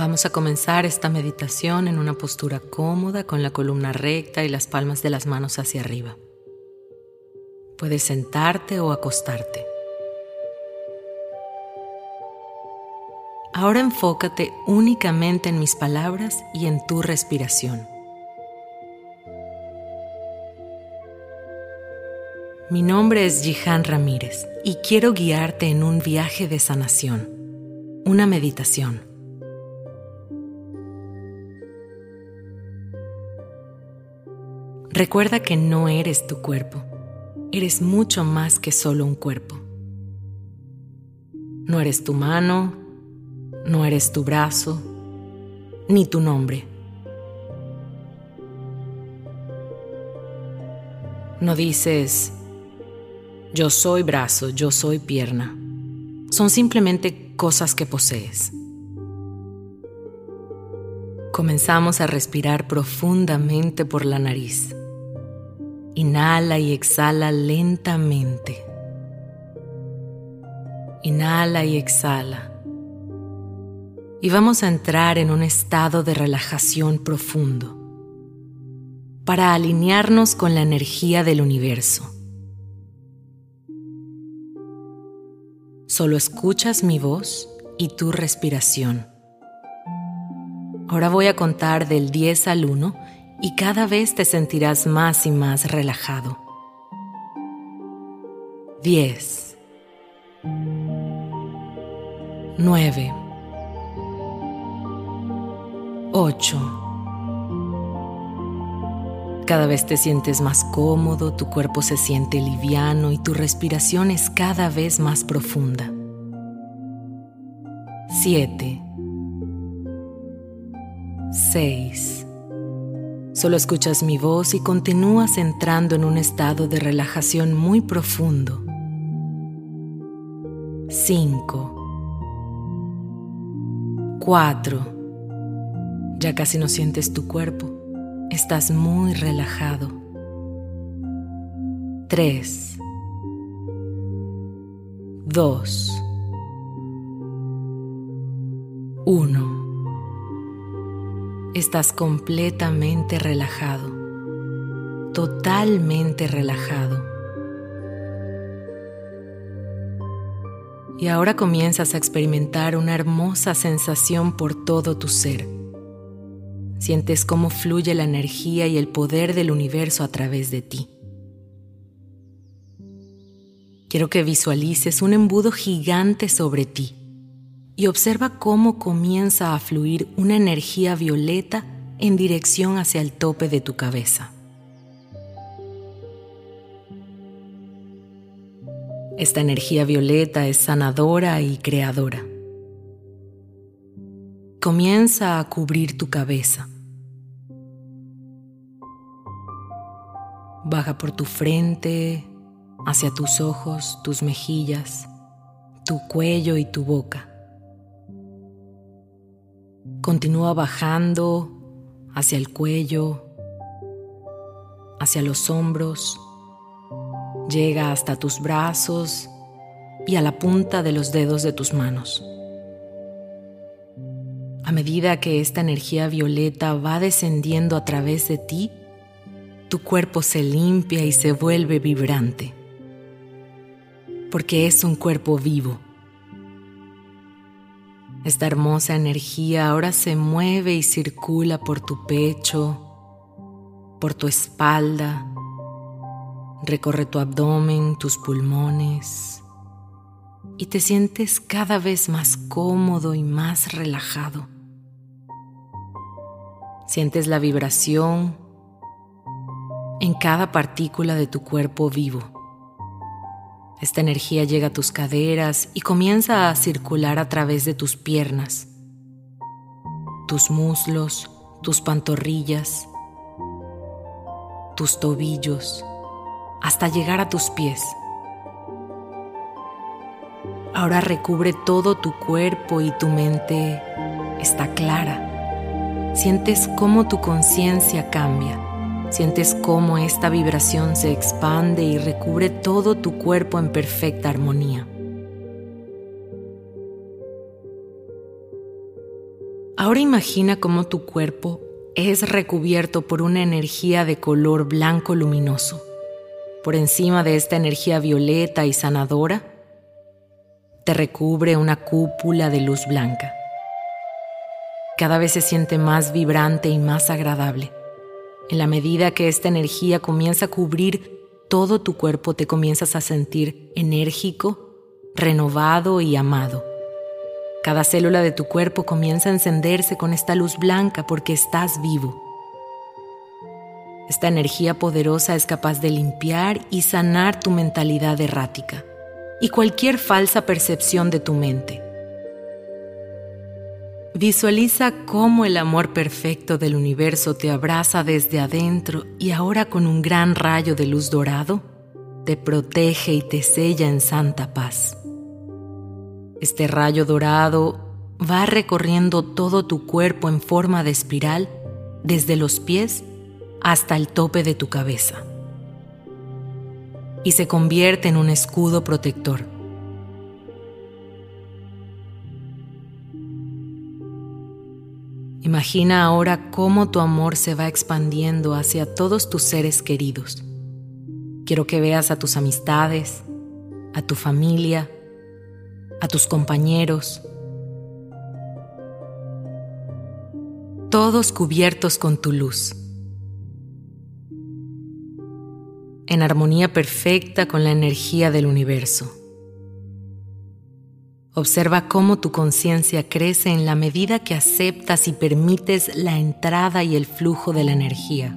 Vamos a comenzar esta meditación en una postura cómoda con la columna recta y las palmas de las manos hacia arriba. Puedes sentarte o acostarte. Ahora enfócate únicamente en mis palabras y en tu respiración. Mi nombre es Jihan Ramírez y quiero guiarte en un viaje de sanación, una meditación. Recuerda que no eres tu cuerpo, eres mucho más que solo un cuerpo. No eres tu mano, no eres tu brazo, ni tu nombre. No dices, yo soy brazo, yo soy pierna. Son simplemente cosas que posees. Comenzamos a respirar profundamente por la nariz. Inhala y exhala lentamente. Inhala y exhala. Y vamos a entrar en un estado de relajación profundo para alinearnos con la energía del universo. Solo escuchas mi voz y tu respiración. Ahora voy a contar del 10 al 1 y cada vez te sentirás más y más relajado. 10 9 8 cada vez te sientes más cómodo, tu cuerpo se siente liviano y tu respiración es cada vez más profunda. 7. 6. Solo escuchas mi voz y continúas entrando en un estado de relajación muy profundo. 5. 4. Ya casi no sientes tu cuerpo. Estás muy relajado. 3. 2. 1. Estás completamente relajado, totalmente relajado. Y ahora comienzas a experimentar una hermosa sensación por todo tu ser Sientes cómo fluye la energía y el poder del universo a través de ti. Quiero que visualices un embudo gigante sobre ti y observa cómo comienza a fluir una energía violeta en dirección hacia el tope de tu cabeza. Esta energía violeta es sanadora y creadora comienza a cubrir tu cabeza. Baja por tu frente, hacia tus ojos, tus mejillas, tu cuello y tu boca. Continúa bajando hacia el cuello, hacia los hombros, llega hasta tus brazos y a la punta de los dedos de tus manos. A medida que esta energía violeta va descendiendo a través de ti, tu cuerpo se limpia y se vuelve vibrante, porque es un cuerpo vivo. Esta hermosa energía ahora se mueve y circula por tu pecho, por tu espalda, recorre tu abdomen, tus pulmones y te sientes cada vez más cómodo y más relajado. Sientes la vibración en cada partícula de tu cuerpo vivo. Esta energía llega a tus caderas y comienza a circular a través de tus piernas, tus muslos, tus pantorrillas, tus tobillos, hasta llegar a tus pies. Ahora recubre todo tu cuerpo y tu mente está clara Sientes cómo tu conciencia cambia. Sientes cómo esta vibración se expande y recubre todo tu cuerpo en perfecta armonía. Ahora imagina cómo tu cuerpo es recubierto por una energía de color blanco luminoso. Por encima de esta energía violeta y sanadora, te recubre una cúpula de luz blanca. Cada vez se siente más vibrante y más agradable. En la medida que esta energía comienza a cubrir todo tu cuerpo, te comienzas a sentir enérgico, renovado y amado. Cada célula de tu cuerpo comienza a encenderse con esta luz blanca porque estás vivo. Esta energía poderosa es capaz de limpiar y sanar tu mentalidad errática y cualquier falsa percepción de tu mente. Visualiza cómo el amor perfecto del universo te abraza desde adentro y ahora con un gran rayo de luz dorado te protege y te sella en santa paz. Este rayo dorado va recorriendo todo tu cuerpo en forma de espiral desde los pies hasta el tope de tu cabeza y se convierte en un escudo protector. Imagina ahora cómo tu amor se va expandiendo hacia todos tus seres queridos. Quiero que veas a tus amistades, a tu familia, a tus compañeros, todos cubiertos con tu luz, en armonía perfecta con la energía del universo. Observa cómo tu conciencia crece en la medida que aceptas y permites la entrada y el flujo de la energía.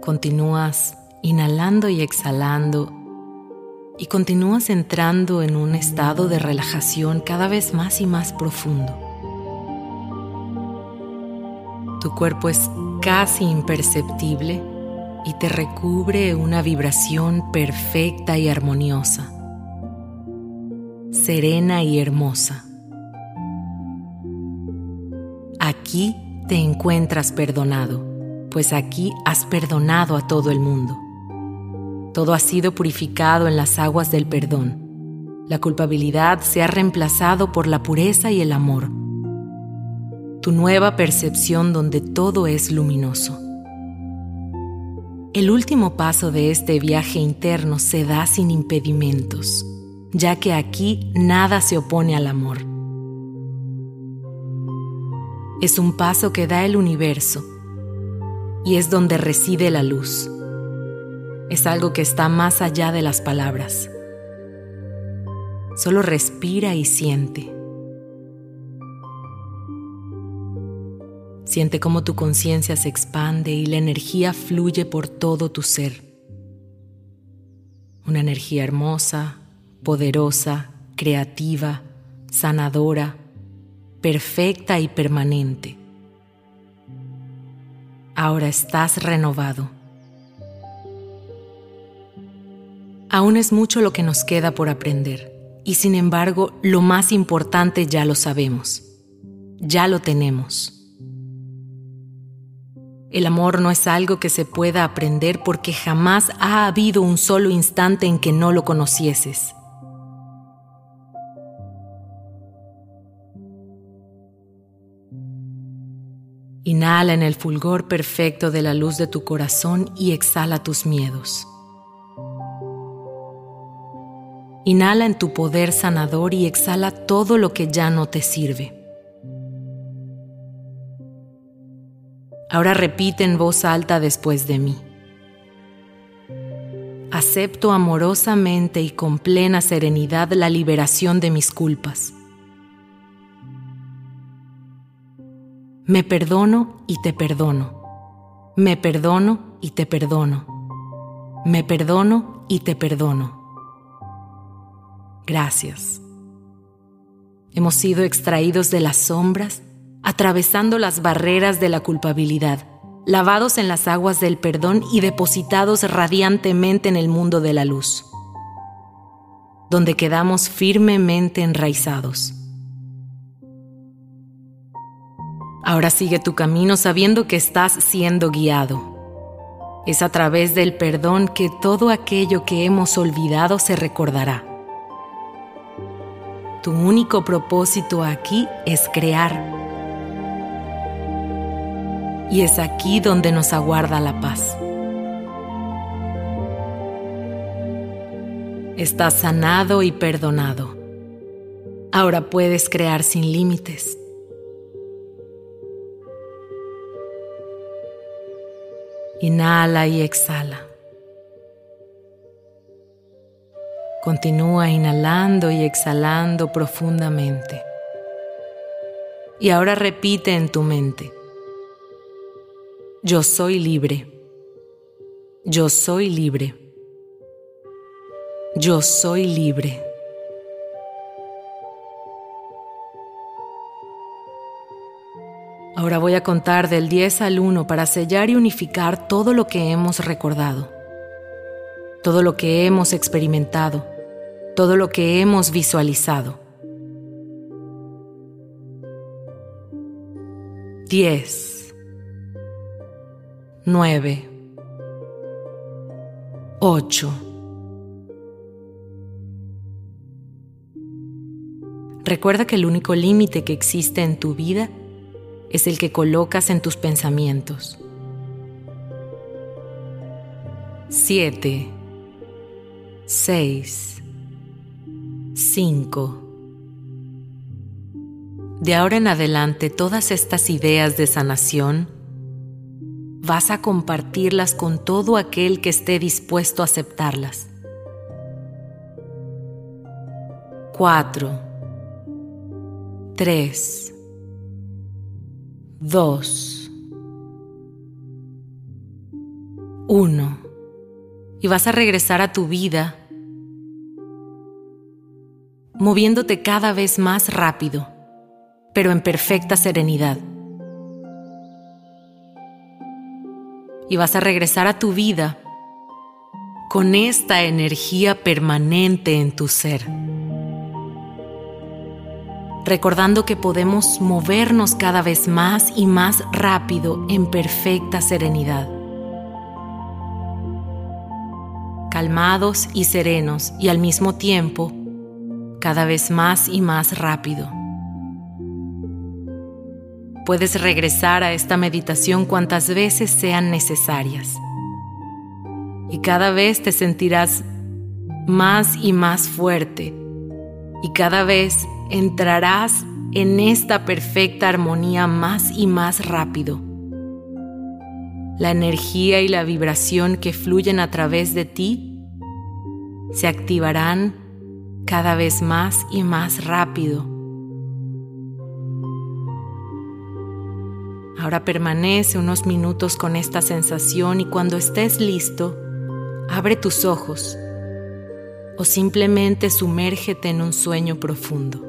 Continúas inhalando y exhalando y continúas entrando en un estado de relajación cada vez más y más profundo. Tu cuerpo es casi imperceptible y te recubre una vibración perfecta y armoniosa, serena y hermosa. Aquí te encuentras perdonado, pues aquí has perdonado a todo el mundo. Todo ha sido purificado en las aguas del perdón. La culpabilidad se ha reemplazado por la pureza y el amor. Tu nueva percepción donde todo es luminoso. El último paso de este viaje interno se da sin impedimentos, ya que aquí nada se opone al amor. Es un paso que da el universo y es donde reside la luz es algo que está más allá de las palabras. Solo respira y siente. Siente cómo tu conciencia se expande y la energía fluye por todo tu ser. Una energía hermosa, poderosa, creativa, sanadora, perfecta y permanente. Ahora estás renovado Aún es mucho lo que nos queda por aprender y sin embargo lo más importante ya lo sabemos, ya lo tenemos. El amor no es algo que se pueda aprender porque jamás ha habido un solo instante en que no lo conocieses. Inhala en el fulgor perfecto de la luz de tu corazón y exhala tus miedos. Inhala en tu poder sanador y exhala todo lo que ya no te sirve. Ahora repite en voz alta después de mí. Acepto amorosamente y con plena serenidad la liberación de mis culpas. Me perdono y te perdono. Me perdono y te perdono. Me perdono y te perdono. Gracias. Hemos sido extraídos de las sombras, atravesando las barreras de la culpabilidad, lavados en las aguas del perdón y depositados radiantemente en el mundo de la luz, donde quedamos firmemente enraizados. Ahora sigue tu camino sabiendo que estás siendo guiado. Es a través del perdón que todo aquello que hemos olvidado se recordará Tu único propósito aquí es crear. Y es aquí donde nos aguarda la paz. Estás sanado y perdonado. Ahora puedes crear sin límites. Inhala y exhala. Continúa inhalando y exhalando profundamente. Y ahora repite en tu mente. Yo soy libre. Yo soy libre. Yo soy libre. Ahora voy a contar del 10 al 1 para sellar y unificar todo lo que hemos recordado, todo lo que hemos experimentado, todo lo que hemos visualizado. 10, 9, 8. Recuerda que el único límite que existe en tu vida es el que colocas en tus pensamientos. 7, 6, 5. De ahora en adelante todas estas ideas de sanación vas a compartirlas con todo aquel que esté dispuesto a aceptarlas. 4, 3, 2, 1. Y vas a regresar a tu vida moviéndote cada vez más rápido, pero en perfecta serenidad. Y vas a regresar a tu vida con esta energía permanente en tu ser recordando que podemos movernos cada vez más y más rápido en perfecta serenidad. Calmados y serenos y al mismo tiempo cada vez más y más rápido. Puedes regresar a esta meditación cuantas veces sean necesarias y cada vez te sentirás más y más fuerte y cada vez entrarás en esta perfecta armonía más y más rápido. La energía y la vibración que fluyen a través de ti se activarán cada vez más y más rápido. Ahora permanece unos minutos con esta sensación y cuando estés listo, abre tus ojos o simplemente sumérgete en un sueño profundo.